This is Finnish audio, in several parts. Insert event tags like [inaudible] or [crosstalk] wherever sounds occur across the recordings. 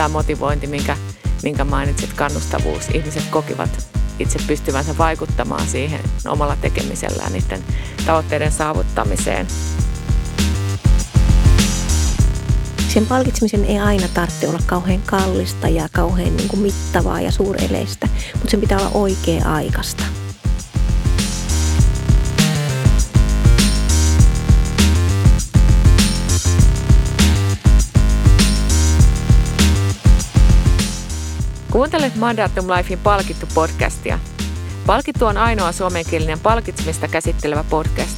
tämä motivointi, minkä, minkä mainitsit, kannustavuus. Ihmiset kokivat itse pystyvänsä vaikuttamaan siihen omalla tekemisellään niiden tavoitteiden saavuttamiseen. Sen palkitsemisen ei aina tarvitse olla kauhean kallista ja kauhean niin kuin mittavaa ja suureleistä, mutta sen pitää olla oikea Kuuntelet Mandatum Lifein palkittu podcastia. Palkittu on ainoa suomenkielinen palkitsemista käsittelevä podcast.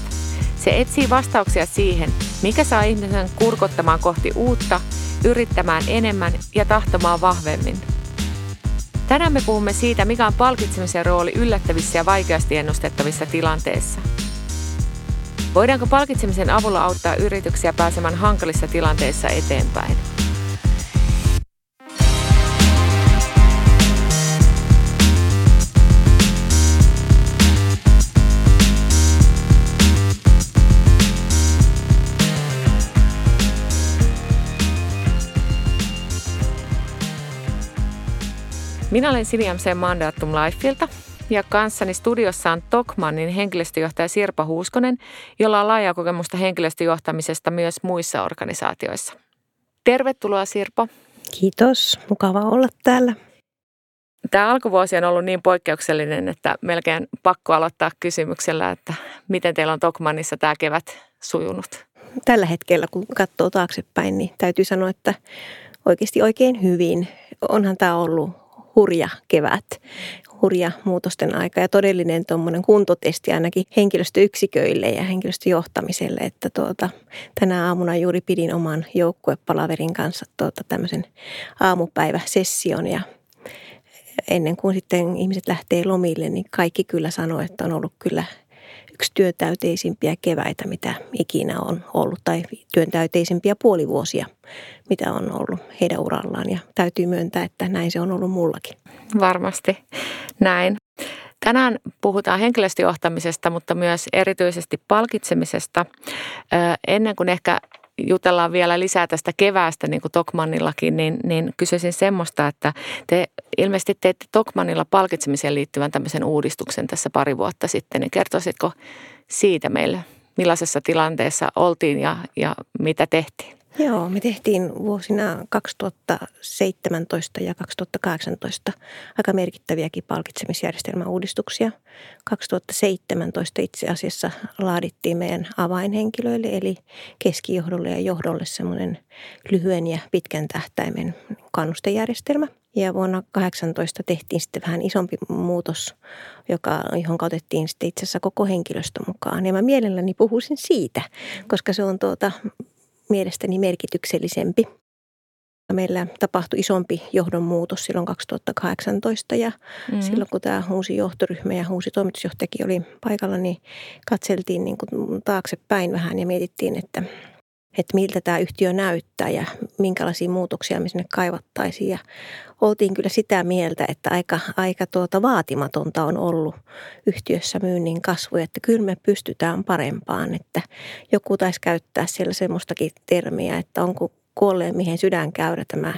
Se etsii vastauksia siihen, mikä saa ihmisen kurkottamaan kohti uutta, yrittämään enemmän ja tahtomaan vahvemmin. Tänään me puhumme siitä, mikä on palkitsemisen rooli yllättävissä ja vaikeasti ennustettavissa tilanteissa. Voidaanko palkitsemisen avulla auttaa yrityksiä pääsemään hankalissa tilanteissa eteenpäin? Minä olen C. Mandatum Lifeilta ja kanssani studiossa on Tokmannin henkilöstöjohtaja Sirpa Huuskonen, jolla on laajaa kokemusta henkilöstöjohtamisesta myös muissa organisaatioissa. Tervetuloa Sirpa. Kiitos, mukava olla täällä. Tämä alkuvuosi on ollut niin poikkeuksellinen, että melkein pakko aloittaa kysymyksellä, että miten teillä on Tokmannissa tämä kevät sujunut? Tällä hetkellä, kun katsoo taaksepäin, niin täytyy sanoa, että oikeasti oikein hyvin. Onhan tämä ollut hurja kevät, hurja muutosten aika ja todellinen tuommoinen kuntotesti ainakin henkilöstöyksiköille ja henkilöstöjohtamiselle, että tuota, tänä aamuna juuri pidin oman joukkuepalaverin kanssa tuota, tämmöisen aamupäiväsession ja ennen kuin sitten ihmiset lähtee lomille, niin kaikki kyllä sanoo, että on ollut kyllä yksi työtäyteisimpiä keväitä, mitä ikinä on ollut, tai työntäyteisimpiä puolivuosia, mitä on ollut heidän urallaan. Ja täytyy myöntää, että näin se on ollut mullakin. Varmasti näin. Tänään puhutaan henkilöstöjohtamisesta, mutta myös erityisesti palkitsemisesta. Ennen kuin ehkä jutellaan vielä lisää tästä keväästä, niin kuin Tokmannillakin, niin, niin kysyisin semmoista, että te ilmeisesti teette Tokmannilla palkitsemiseen liittyvän tämmöisen uudistuksen tässä pari vuotta sitten, niin kertoisitko siitä meille, millaisessa tilanteessa oltiin ja, ja mitä tehtiin? Joo, me tehtiin vuosina 2017 ja 2018 aika merkittäviäkin palkitsemisjärjestelmäuudistuksia. 2017 itse asiassa laadittiin meidän avainhenkilöille eli keskijohdolle ja johdolle semmoinen lyhyen ja pitkän tähtäimen kannustejärjestelmä. Ja vuonna 2018 tehtiin sitten vähän isompi muutos, joka, johon otettiin sitten itse asiassa koko henkilöstö mukaan. Ja mä mielelläni puhuisin siitä, koska se on tuota, mielestäni merkityksellisempi. Meillä tapahtui isompi johdon muutos silloin 2018 ja mm. silloin kun tämä uusi johtoryhmä ja uusi toimitusjohtajakin oli paikalla, niin katseltiin niin kuin taaksepäin vähän ja mietittiin, että – että miltä tämä yhtiö näyttää ja minkälaisia muutoksia me sinne kaivattaisiin. Ja oltiin kyllä sitä mieltä, että aika, aika tuota vaatimatonta on ollut yhtiössä myynnin kasvu, että kyllä me pystytään parempaan. Että joku taisi käyttää siellä semmoistakin termiä, että onko kuolleen mihin sydänkäyrä tämä,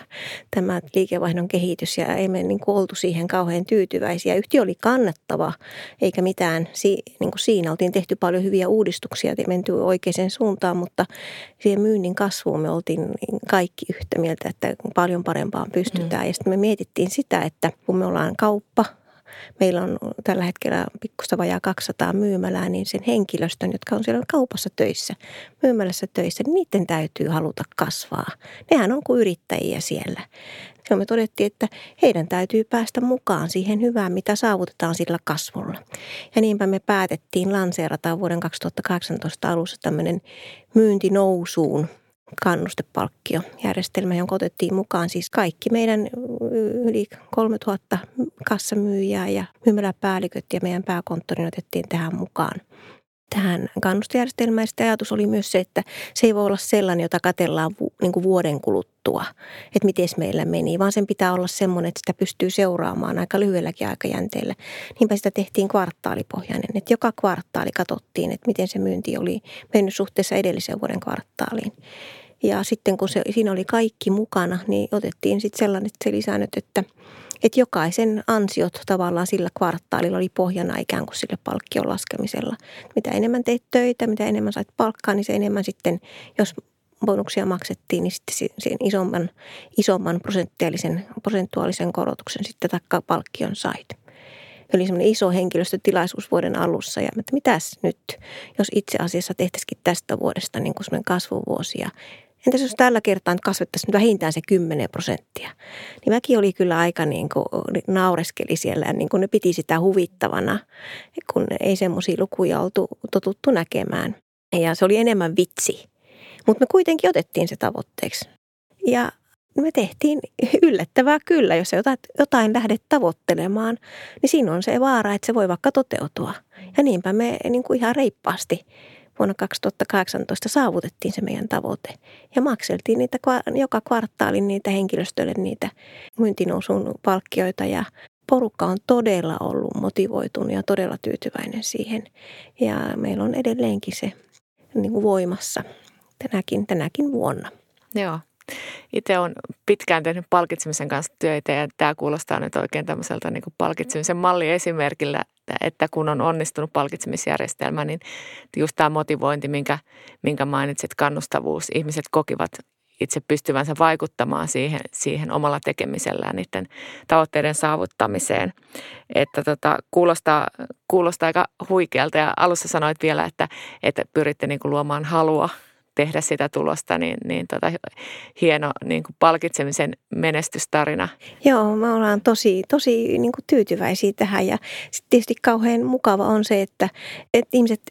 tämä liikevaihdon kehitys ja emme niin kuin oltu siihen kauhean tyytyväisiä. Yhtiö oli kannattava eikä mitään, niin kuin siinä oltiin tehty paljon hyviä uudistuksia ja menty oikeaan suuntaan, mutta siihen myynnin kasvuun me oltiin kaikki yhtä mieltä, että paljon parempaan pystytään. Mm. Ja sitten me mietittiin sitä, että kun me ollaan kauppa – meillä on tällä hetkellä pikkusta vajaa 200 myymälää, niin sen henkilöstön, jotka on siellä kaupassa töissä, myymälässä töissä, niin niiden täytyy haluta kasvaa. Nehän on kuin yrittäjiä siellä. Silloin me todettiin, että heidän täytyy päästä mukaan siihen hyvään, mitä saavutetaan sillä kasvulla. Ja niinpä me päätettiin lanseerata vuoden 2018 alussa tämmöinen myyntinousuun kannustepalkkiojärjestelmä, jonka otettiin mukaan. Siis kaikki meidän yli 3000 kassamyyjää ja myymäläpäälliköt ja meidän pääkonttorin otettiin tähän mukaan tähän kannustajärjestelmään. Sitten ajatus oli myös se, että se ei voi olla sellainen, jota katellaan vu, niin vuoden kuluttua, että miten meillä meni, vaan sen pitää olla semmoinen, että sitä pystyy seuraamaan aika lyhyelläkin aikajänteellä. Niinpä sitä tehtiin kvartaalipohjainen, että joka kvartaali katsottiin, että miten se myynti oli mennyt suhteessa edellisen vuoden kvartaaliin. Ja sitten kun se, siinä oli kaikki mukana, niin otettiin sitten sellainen se lisäänyt, että, että jokaisen ansiot tavallaan sillä kvartaalilla oli pohjana ikään kuin sille palkkion laskemisella. Mitä enemmän teit töitä, mitä enemmän sait palkkaa, niin se enemmän sitten, jos bonuksia maksettiin, niin sitten sen isomman, isomman prosentuaalisen, prosentuaalisen korotuksen sitten taikka palkkion sait. Oli semmoinen iso henkilöstötilaisuus vuoden alussa ja että mitäs nyt, jos itse asiassa tehtäisikin tästä vuodesta niin kuin semmoinen kasvuvuosi ja Entäs jos tällä kertaa kasvettaisiin vähintään se 10 prosenttia? Niin väki oli kyllä aika niin kuin naureskeli siellä ja niin kuin ne piti sitä huvittavana, kun ei semmoisia lukuja oltu totuttu näkemään. Ja se oli enemmän vitsi mutta me kuitenkin otettiin se tavoitteeksi. Ja me tehtiin yllättävää kyllä, jos jotain, jotain lähdet tavoittelemaan, niin siinä on se vaara, että se voi vaikka toteutua. Ja niinpä me niin kuin ihan reippaasti vuonna 2018 saavutettiin se meidän tavoite. Ja makseltiin niitä joka kvartaali niitä henkilöstölle niitä myyntinousun palkkioita ja porukka on todella ollut motivoitunut ja todella tyytyväinen siihen. Ja meillä on edelleenkin se niin kuin voimassa tänäkin, tänäkin vuonna. Joo. Itse olen pitkään tehnyt palkitsemisen kanssa töitä ja tämä kuulostaa nyt oikein tämmöiseltä niin kuin palkitsemisen malliesimerkillä, että kun on onnistunut palkitsemisjärjestelmä, niin just tämä motivointi, minkä, minkä mainitsit, kannustavuus, ihmiset kokivat itse pystyvänsä vaikuttamaan siihen, siihen omalla tekemisellään niiden tavoitteiden saavuttamiseen. Että tota, kuulostaa, kuulostaa aika huikealta ja alussa sanoit vielä, että, että pyritte niin kuin luomaan halua tehdä sitä tulosta, niin, niin tota, hieno niin kuin palkitsemisen menestystarina. Joo, me ollaan tosi, tosi niin kuin tyytyväisiä tähän ja tietysti kauhean mukava on se, että, että ihmiset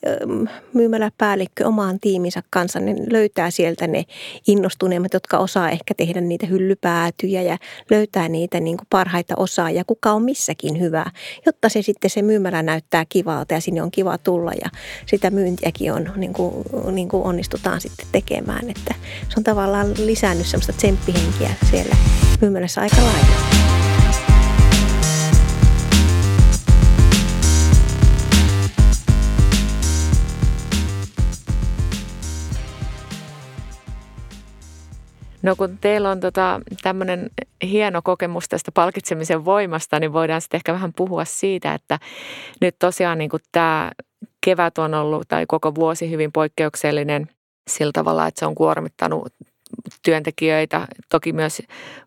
myymällä päällikkö omaan tiiminsä kanssa, ne löytää sieltä ne innostuneemmat, jotka osaa ehkä tehdä niitä hyllypäätyjä ja löytää niitä niin kuin parhaita osaajia, kuka on missäkin hyvä, jotta se sitten se myymälä näyttää kivalta ja sinne on kiva tulla ja sitä myyntiäkin on niin kuin, niin kuin onnistutaan sitten sitten tekemään. Että se on tavallaan lisännyt semmoista tsemppihenkiä siellä myymälässä aika lailla. No kun teillä on tota, tämmöinen hieno kokemus tästä palkitsemisen voimasta, niin voidaan sitten ehkä vähän puhua siitä, että nyt tosiaan niin tämä kevät on ollut tai koko vuosi hyvin poikkeuksellinen – sillä tavalla, että se on kuormittanut työntekijöitä, toki myös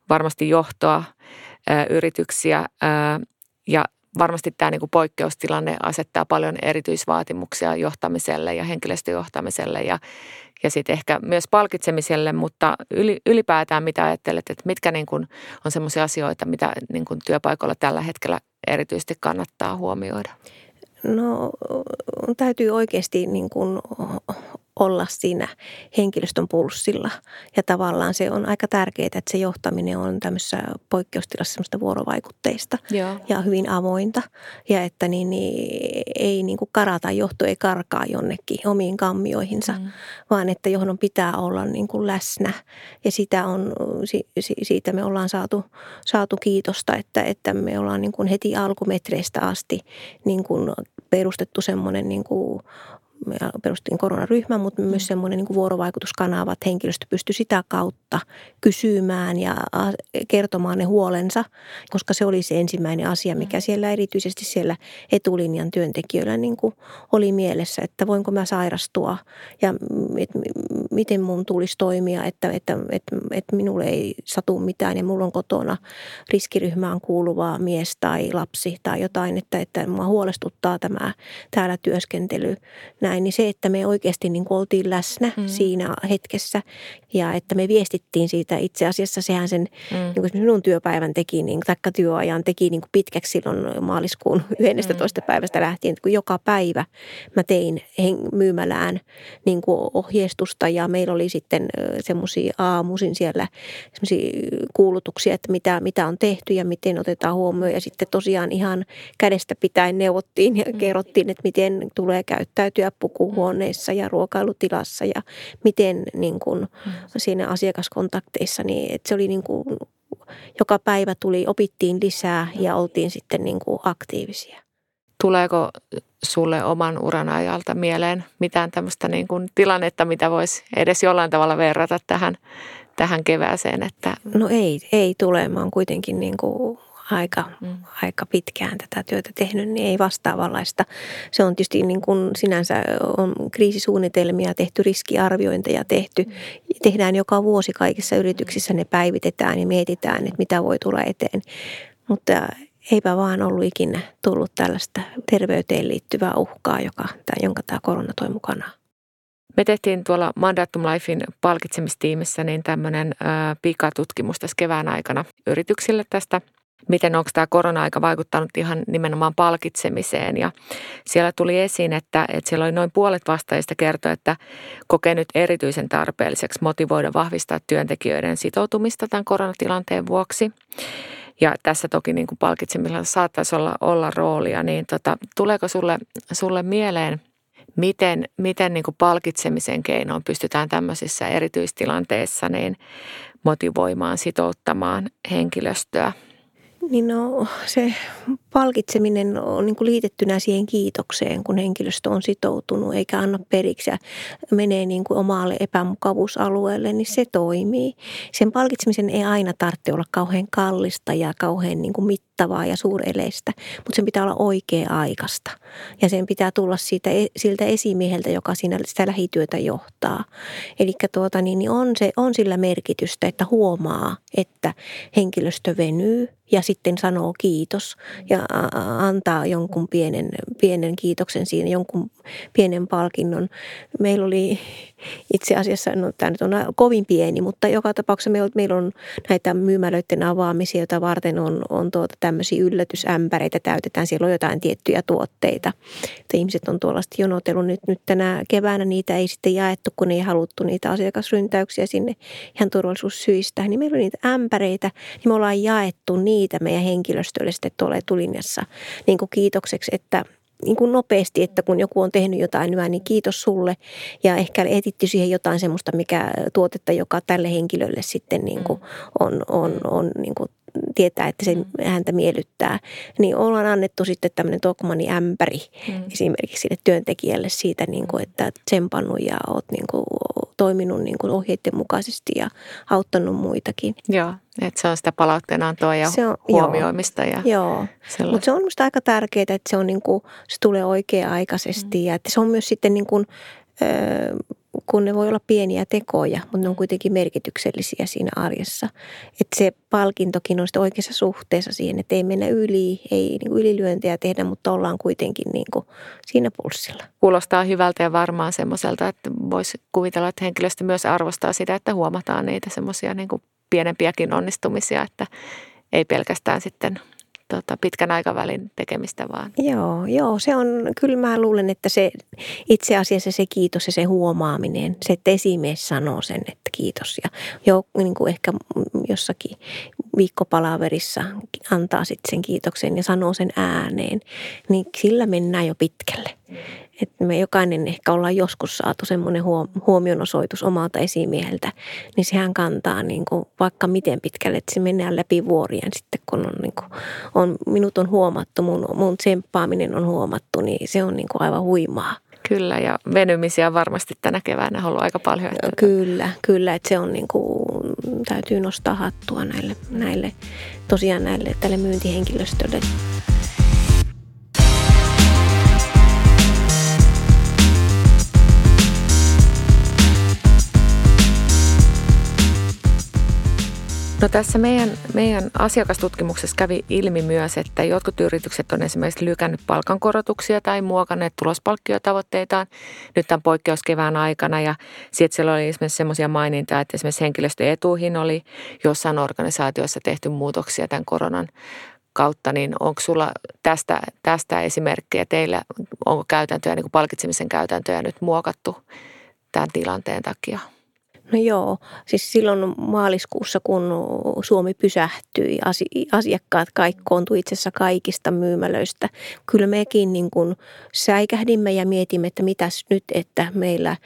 varmasti johtoa, yrityksiä ja varmasti tämä niin kuin poikkeustilanne asettaa paljon erityisvaatimuksia johtamiselle ja henkilöstöjohtamiselle ja, ja sitten ehkä myös palkitsemiselle, mutta ylipäätään mitä ajattelet, että mitkä niin kuin on sellaisia asioita, mitä niin kuin työpaikalla tällä hetkellä erityisesti kannattaa huomioida? No täytyy oikeasti niin kuin olla siinä henkilöstön pulssilla. Ja tavallaan se on aika tärkeää, että se johtaminen on tämmöisessä poikkeustilassa semmoista vuorovaikutteista Joo. ja hyvin avointa. Ja että niin, niin ei niin kuin karata, johto ei karkaa jonnekin omiin kammioihinsa, mm. vaan että johdon pitää olla niin kuin läsnä. Ja sitä on, siitä me ollaan saatu, saatu kiitosta, että, että me ollaan niin kuin heti alkumetreistä asti niin kuin perustettu semmoinen niin kuin me perustin koronaryhmän, mutta myös mm. semmoinen niin vuorovaikutuskanava, että henkilöstö pystyy sitä kautta kysymään ja kertomaan ne huolensa, koska se oli se ensimmäinen asia, mm. mikä siellä erityisesti siellä etulinjan työntekijöillä niin kuin oli mielessä, että voinko mä sairastua ja et, miten mun tulisi toimia, että, että, että, että minulle ei satu mitään ja mulla on kotona riskiryhmään kuuluvaa mies tai lapsi tai jotain, että, että mua huolestuttaa tämä täällä työskentely näin, niin se, että me oikeasti niin kuin oltiin läsnä mm. siinä hetkessä ja että me viestittiin siitä itse asiassa, sehän sen mm. niin kuin minun työpäivän teki, niin, taikka työajan teki niin kuin pitkäksi silloin maaliskuun [laughs] 11. Mm. päivästä lähtien, että kun joka päivä mä tein myymälään niin kuin ohjeistusta ja meillä oli sitten semmoisia aamuisin siellä semmoisia kuulutuksia, että mitä, mitä on tehty ja miten otetaan huomioon ja sitten tosiaan ihan kädestä pitäen neuvottiin ja mm. kerrottiin, että miten tulee käyttäytyä pukuhuoneissa ja ruokailutilassa ja miten niin kuin mm. siinä asiakaskontakteissa, niin että se oli niin kuin, joka päivä tuli, opittiin lisää ja oltiin sitten niin kuin aktiivisia. Tuleeko sulle oman uran ajalta mieleen mitään tämmöistä niin kuin tilannetta, mitä voisi edes jollain tavalla verrata tähän, tähän kevääseen? Että... No ei, ei tule. Mä oon kuitenkin niin kuin aika, mm. aika pitkään tätä työtä tehnyt, niin ei vastaavanlaista. Se on tietysti niin kuin sinänsä on kriisisuunnitelmia tehty, riskiarviointeja tehty. Mm. Tehdään joka vuosi kaikissa yrityksissä, ne päivitetään ja mietitään, että mitä voi tulla eteen. Mutta eipä vaan ollut ikinä tullut tällaista terveyteen liittyvää uhkaa, joka, jonka tämä korona toi mukana. Me tehtiin tuolla Mandatum Lifein palkitsemistiimissä niin tämmöinen pikatutkimus tässä kevään aikana yrityksille tästä miten onko tämä korona-aika vaikuttanut ihan nimenomaan palkitsemiseen. Ja siellä tuli esiin, että, että siellä oli noin puolet vastaajista kertoi, että kokee nyt erityisen tarpeelliseksi motivoida vahvistaa työntekijöiden sitoutumista tämän koronatilanteen vuoksi. Ja tässä toki niin kuin palkitsemisella saattaisi olla, olla roolia, niin tota, tuleeko sulle, sulle mieleen, miten, miten niin kuin palkitsemisen keinoin pystytään tämmöisissä erityistilanteissa niin motivoimaan, sitouttamaan henkilöstöä – niin no, se palkitseminen on niin kuin liitettynä siihen kiitokseen, kun henkilöstö on sitoutunut eikä anna periksi ja menee niin kuin omalle epämukavuusalueelle, niin se toimii. Sen palkitsemisen ei aina tarvitse olla kauhean kallista ja kauhean niin kuin mittavaa ja suureleistä, mutta sen pitää olla oikea-aikaista. Ja sen pitää tulla siitä, e, siltä esimieheltä, joka siinä sitä lähityötä johtaa. Eli tuota, niin, niin on, se, on sillä merkitystä, että huomaa, että henkilöstö venyy ja sitten sanoo kiitos ja antaa jonkun pienen, pienen kiitoksen siinä, jonkun pienen palkinnon. Meillä oli itse asiassa, no tämä nyt on kovin pieni, mutta joka tapauksessa meillä, meillä on näitä myymälöiden avaamisia, joita varten on, on tuota tämmöisiä yllätysämpäreitä täytetään. Siellä on jotain tiettyjä tuotteita. Että ihmiset on tuollaista jonotellut. Nyt, nyt tänä keväänä niitä ei sitten jaettu, kun ei haluttu niitä asiakasryntäyksiä sinne ihan turvallisuussyistä. Niin meillä on niitä ämpäreitä, niin me ollaan jaettu niitä meidän henkilöstölle sitten tuolla etulinjassa niin kuin kiitokseksi, että – niin kuin nopeasti, että kun joku on tehnyt jotain hyvää, niin kiitos sulle. Ja ehkä etitty siihen jotain semmoista, mikä tuotetta, joka tälle henkilölle sitten niin kuin on, on, on niin kuin tietää, että se mm. häntä miellyttää, niin ollaan annettu sitten tämmöinen Tokmani ämpäri mm. esimerkiksi sille työntekijälle siitä, niin kuin, että tsempannut ja oot niin kuin, toiminut niin kuin ohjeiden mukaisesti ja auttanut muitakin. Joo, että se on sitä palautteenantoa ja se on, huomioimista. Joo, ja joo. mutta se on minusta aika tärkeää, että se, on niin kuin, se tulee oikea-aikaisesti mm. ja että se on myös sitten niin kuin, kun ne voi olla pieniä tekoja, mutta ne on kuitenkin merkityksellisiä siinä arjessa. Että se palkintokin on sitten oikeassa suhteessa siihen, että ei mennä yli, ei niin kuin ylilyöntejä tehdä, mutta ollaan kuitenkin niin kuin siinä pulssilla. Kuulostaa hyvältä ja varmaan semmoiselta, että voisi kuvitella, että henkilöstö myös arvostaa sitä, että huomataan niitä semmoisia niin pienempiäkin onnistumisia, että ei pelkästään sitten – tota, pitkän aikavälin tekemistä vaan. Joo, joo, se on, kyllä mä luulen, että se itse asiassa se kiitos ja se huomaaminen, se, että esimies sanoo sen, että kiitos ja jo niin kuin ehkä jossakin viikkopalaverissa antaa sitten sen kiitoksen ja sanoo sen ääneen, niin sillä mennään jo pitkälle. Että me jokainen ehkä ollaan joskus saatu semmoinen huomionosoitus omalta esimieheltä, niin sehän kantaa niin kuin vaikka miten pitkälle, että se mennään läpi vuorien sitten, kun on, niin kuin, on, minut on huomattu, mun, mun tsemppaaminen on huomattu, niin se on niin kuin aivan huimaa. Kyllä, ja venymisiä varmasti tänä keväänä on ollut aika paljon. Että... Kyllä, kyllä, että se on niin kuin, täytyy nostaa hattua näille, näille tosiaan näille tälle myyntihenkilöstölle. No tässä meidän, meidän asiakastutkimuksessa kävi ilmi myös, että jotkut yritykset on esimerkiksi lykännyt palkankorotuksia tai muokanneet tulospalkkiotavoitteitaan nyt tämän poikkeuskevään aikana. Ja sitten siellä oli esimerkiksi sellaisia mainintaa, että esimerkiksi henkilöstöetuihin oli jossain organisaatioissa tehty muutoksia tämän koronan kautta, niin onko sulla tästä, tästä esimerkkejä teillä, onko käytäntöjä, niin kuin palkitsemisen käytäntöjä nyt muokattu tämän tilanteen takia? No joo, siis silloin maaliskuussa, kun Suomi pysähtyi, asiakkaat kaikkoontui itse asiassa kaikista myymälöistä. Kyllä mekin niin kuin säikähdimme ja mietimme, että mitäs nyt, että meillä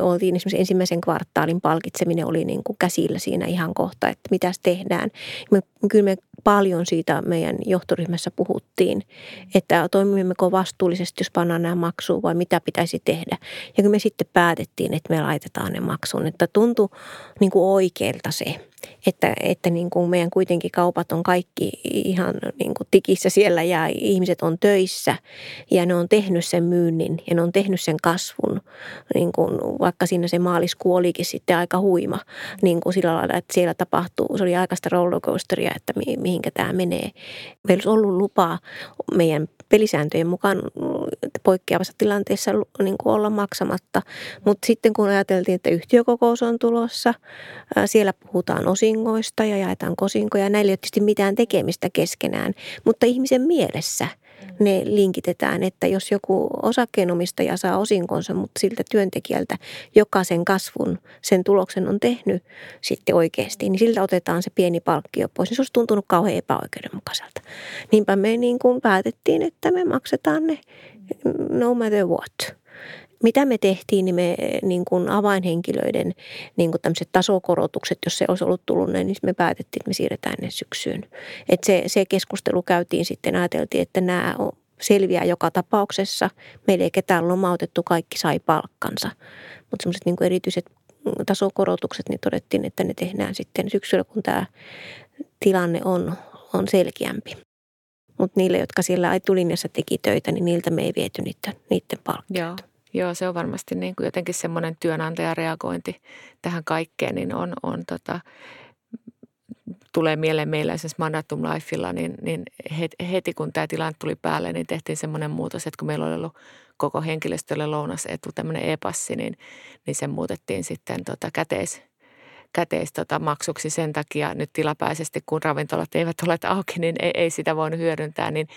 oltiin esimerkiksi ensimmäisen kvartaalin palkitseminen oli niin kuin käsillä siinä ihan kohta, että mitäs tehdään. Me, kyllä me paljon siitä meidän johtoryhmässä puhuttiin, että toimimmeko vastuullisesti, jos pannaan nämä maksuun vai mitä pitäisi tehdä. Ja kun me sitten päätettiin, että me laitetaan ne maksuun, että tuntui niin kuin oikealta se että, että niin kuin meidän kuitenkin kaupat on kaikki ihan niin kuin tikissä siellä ja ihmiset on töissä ja ne on tehnyt sen myynnin ja ne on tehnyt sen kasvun, niin kuin vaikka siinä se maaliskuu olikin sitten aika huima, niin kuin sillä lailla, että siellä tapahtuu, se oli aikaista rollercoasteria, että mi, mihinkä tämä menee. Meillä olisi ollut lupa meidän pelisääntöjen mukaan poikkeavassa tilanteessa niin kuin olla maksamatta, mutta sitten kun ajateltiin, että yhtiökokous on tulossa, siellä puhutaan osingoista ja jaetaan kosinkoja. Näillä ei ole tietysti mitään tekemistä keskenään, mutta ihmisen mielessä ne linkitetään, että jos joku osakkeenomistaja saa osinkonsa, mutta siltä työntekijältä, joka sen kasvun, sen tuloksen on tehnyt sitten oikeasti, niin siltä otetaan se pieni palkkio pois. Niin se olisi tuntunut kauhean epäoikeudenmukaiselta. Niinpä me niin kuin päätettiin, että me maksetaan ne no matter what mitä me tehtiin, niin me niin kuin avainhenkilöiden niin kuin tämmöiset tasokorotukset, jos se olisi ollut tullut niin me päätettiin, että me siirretään ne syksyyn. Et se, se keskustelu käytiin sitten, ajateltiin, että nämä selviää joka tapauksessa. Meillä ei ketään lomautettu, kaikki sai palkkansa. Mutta semmoiset niin erityiset tasokorotukset, niin todettiin, että ne tehdään sitten syksyllä, kun tämä tilanne on, on selkeämpi. Mutta niille, jotka siellä etulinjassa teki töitä, niin niiltä me ei viety niiden, niiden palkkioita. Joo. Joo, se on varmasti niin kuin jotenkin semmoinen työnantajan reagointi tähän kaikkeen, niin on, on tota, tulee mieleen meillä esimerkiksi Mandatum Lifeilla, niin, niin heti kun tämä tilanne tuli päälle, niin tehtiin semmoinen muutos, että kun meillä oli ollut koko henkilöstölle lounasetu, tämmöinen e-passi, niin, niin se muutettiin sitten tota käteis, käteismaksuksi tota, sen takia nyt tilapäisesti, kun ravintolat eivät ole auki, niin ei, ei sitä voinut hyödyntää. Niin,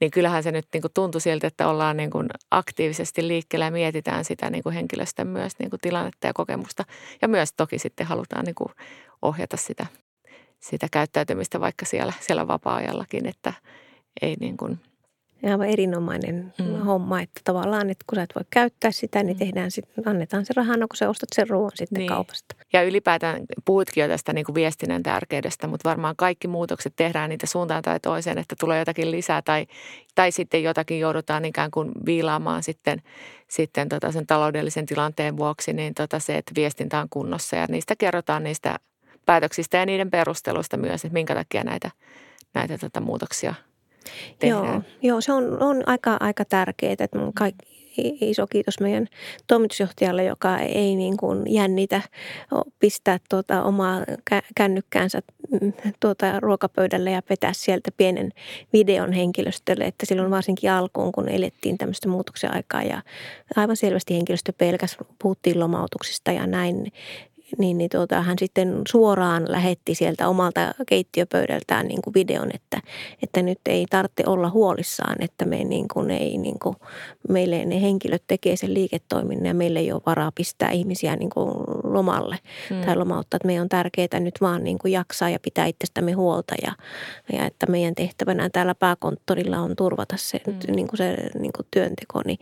niin kyllähän se nyt niin kuin tuntui siltä, että ollaan niin kuin aktiivisesti liikkeellä ja mietitään sitä niin kuin henkilöstön myös niin kuin tilannetta ja kokemusta. Ja myös toki sitten halutaan niin kuin ohjata sitä, sitä käyttäytymistä vaikka siellä, siellä vapaa-ajallakin, että ei niin kuin – aivan erinomainen mm. homma, että tavallaan, että kun sä et voi käyttää sitä, niin mm. tehdään sit, annetaan se rahana, kun sä ostat sen ruoan sitten niin. kaupasta. Ja ylipäätään puhutkin jo tästä niin kuin viestinnän tärkeydestä, mutta varmaan kaikki muutokset tehdään niitä suuntaan tai toiseen, että tulee jotakin lisää tai, tai sitten jotakin joudutaan ikään kuin viilaamaan sitten, sitten tota sen taloudellisen tilanteen vuoksi, niin tota se, että viestintä on kunnossa ja niistä kerrotaan niistä päätöksistä ja niiden perusteluista myös, että minkä takia näitä, näitä tota muutoksia – tehdään. Joo, joo se on, on aika, aika tärkeää, että kaikki, iso kiitos meidän toimitusjohtajalle, joka ei niin kuin jännitä pistää tuota omaa kännykkäänsä mm, tuota ruokapöydälle ja vetää sieltä pienen videon henkilöstölle. Että silloin varsinkin alkuun, kun elettiin tämmöistä muutoksen aikaa ja aivan selvästi henkilöstö pelkäs, puhuttiin lomautuksista ja näin, niin, niin tuota, hän sitten suoraan lähetti sieltä omalta keittiöpöydältään niin kuin videon, että, että nyt ei tarvitse olla huolissaan, että me niin kuin ei, niin kuin, meille ne henkilöt tekee sen liiketoiminnan ja meille ei ole varaa pistää ihmisiä niin kuin lomalle hmm. tai lomauttaa. Että meidän on tärkeää nyt vaan niin kuin jaksaa ja pitää itsestämme huolta ja, ja että meidän tehtävänä täällä pääkonttorilla on turvata se, hmm. niin kuin se niin kuin työnteko. Niin,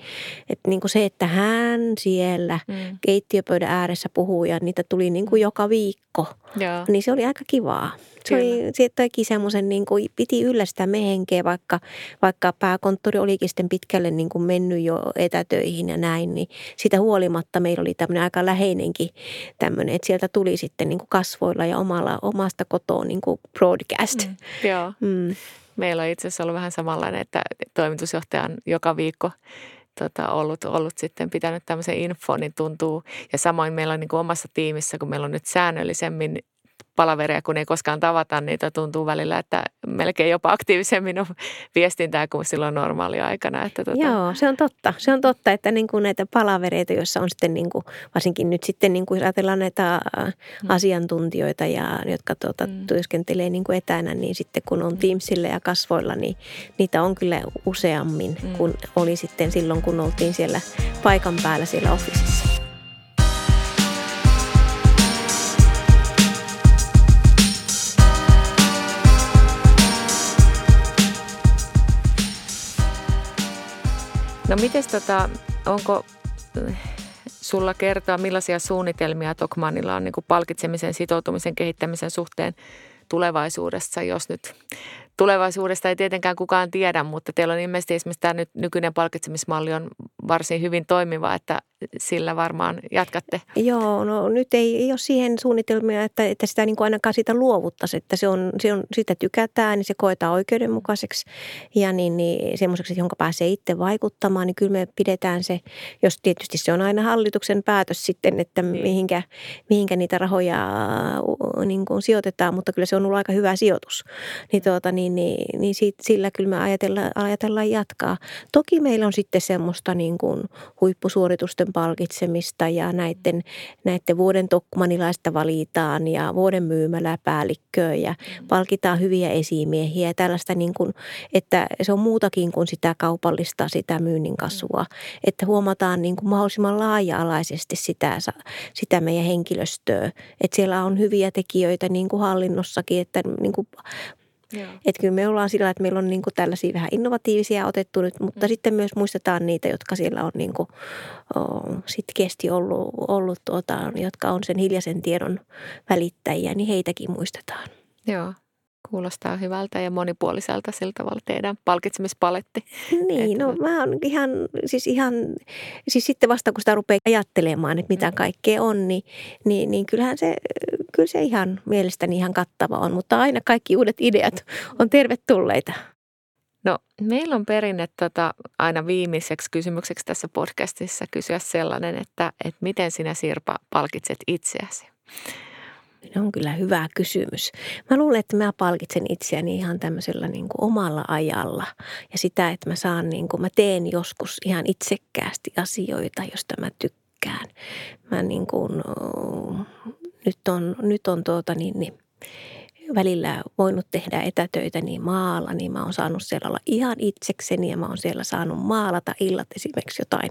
että niin kuin se, että hän siellä hmm. keittiöpöydän ääressä puhuu ja niitä tuli niin kuin joka viikko. Joo. Niin se oli aika kivaa. Se, oli, se teki semmoisen, niin kuin, piti yllä sitä mehenkeä, vaikka, vaikka pääkonttori olikin sitten pitkälle niin kuin mennyt jo etätöihin ja näin, niin sitä huolimatta meillä oli tämmöinen aika läheinenkin tämmöinen, että sieltä tuli sitten niin kuin kasvoilla ja omalla, omasta kotoa niin kuin broadcast. Mm, joo. Mm. Meillä on itse asiassa ollut vähän samanlainen, että toimitusjohtaja on joka viikko tota, ollut, ollut sitten pitänyt tämmöisen infon, niin tuntuu. Ja samoin meillä on niin kuin omassa tiimissä, kun meillä on nyt säännöllisemmin palaveria, kun ei koskaan tavata, niitä tuntuu välillä, että melkein jopa aktiivisemmin on viestintää kuin silloin normaalia aikana. Että tuota. Joo, se on totta. Se on totta, että niin kuin näitä palavereita, joissa on sitten niin kuin, varsinkin nyt sitten niin kuin ajatellaan näitä mm. asiantuntijoita, ja, jotka tuota, mm. työskentelee niin kuin etänä, niin sitten kun on mm. Teamsilla ja kasvoilla, niin niitä on kyllä useammin mm. kuin oli sitten silloin, kun oltiin siellä paikan päällä siellä officeissa. No miten tota, onko sulla kertoa, millaisia suunnitelmia Tokmanilla on niin palkitsemisen, sitoutumisen, kehittämisen suhteen tulevaisuudessa, jos nyt tulevaisuudesta ei tietenkään kukaan tiedä, mutta teillä on ilmeisesti esimerkiksi tämä nyt nykyinen palkitsemismalli on varsin hyvin toimiva, että sillä varmaan jatkatte. Joo, no nyt ei, ei ole siihen suunnitelmia, että, että sitä niin kuin ainakaan siitä luovuttaisiin, että se on, se on, sitä tykätään, niin se koetaan oikeudenmukaiseksi ja niin, niin semmoiseksi, jonka pääsee itse vaikuttamaan, niin kyllä me pidetään se, jos tietysti se on aina hallituksen päätös sitten, että niin. mihinkä, mihinkä niitä rahoja niin kuin sijoitetaan, mutta kyllä se on ollut aika hyvä sijoitus. Niin, tuota, niin, niin, niin siitä, sillä kyllä me ajatellaan, ajatellaan jatkaa. Toki meillä on sitten semmoista niin kuin huippusuoritusten palkitsemista ja näiden, näiden vuoden tokkumanilaista valitaan ja vuoden myymäläpäällikköä ja palkitaan hyviä esimiehiä ja tällaista niin kuin, että se on muutakin kuin sitä kaupallista, sitä myynnin kasvua. Että huomataan niin kuin mahdollisimman laaja-alaisesti sitä, sitä meidän henkilöstöä. Että siellä on hyviä tekijöitä niin kuin hallinnossakin, että niin kuin että kyllä me ollaan sillä, että meillä on niin kuin tällaisia vähän innovatiivisia otettu nyt, mutta mm. sitten myös muistetaan niitä, jotka siellä on niin kuin, oh, kesti ollut, ollut tuota, jotka on sen hiljaisen tiedon välittäjiä, niin heitäkin muistetaan. Joo. Kuulostaa hyvältä ja monipuoliselta sillä tavalla teidän palkitsemispaletti. Niin, no mä oon ihan, siis ihan, siis sitten vasta kun sitä rupeaa ajattelemaan, että mitä mm. kaikkea on, niin, niin, niin kyllähän se, kyllä se ihan mielestäni ihan kattava on. Mutta aina kaikki uudet ideat on tervetulleita. No, meillä on perinne tota, aina viimeiseksi kysymykseksi tässä podcastissa kysyä sellainen, että, että miten sinä Sirpa palkitset itseäsi? Se on kyllä hyvä kysymys. Mä luulen, että mä palkitsen itseäni ihan tämmöisellä niin kuin omalla ajalla. Ja sitä, että mä saan, niin kuin, mä teen joskus ihan itsekkäästi asioita, josta mä tykkään. Mä niin kuin, nyt on, nyt on tuota niin, niin välillä voinut tehdä etätöitä niin maalla, niin mä oon saanut siellä olla ihan itsekseni ja mä oon siellä saanut maalata illat esimerkiksi jotain.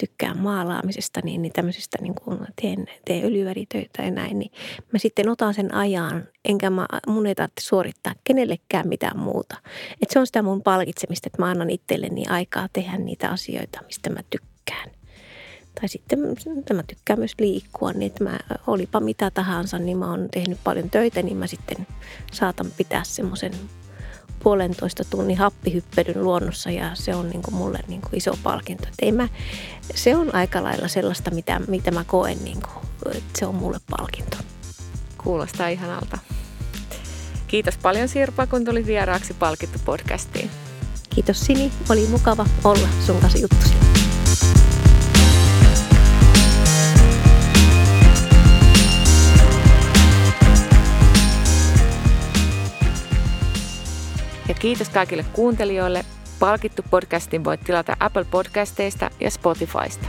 Tykkään maalaamisesta, niin, niin tämmöisistä niin kuin teen, teen öljyväritöitä ja näin, niin mä sitten otan sen ajan, enkä mä, mun ei tarvitse suorittaa kenellekään mitään muuta. Et se on sitä mun palkitsemista, että mä annan itselleni aikaa tehdä niitä asioita, mistä mä tykkään. Tai sitten mä tykkään myös liikkua, niin että mä, olipa mitä tahansa, niin mä oon tehnyt paljon töitä, niin mä sitten saatan pitää semmoisen puolentoista tunnin happihyppelyn luonnossa ja se on niin kuin mulle niin kuin iso palkinto. Et ei mä, se on aika lailla sellaista, mitä, mitä mä koen, niin kuin, että se on mulle palkinto. Kuulostaa ihanalta. Kiitos paljon Sirpa, kun tuli vieraaksi Palkittu podcastiin. Kiitos Sini, oli mukava olla sun kanssa juttusi. Kiitos kaikille kuuntelijoille. Palkittu podcastin voit tilata Apple Podcasteista ja Spotifysta.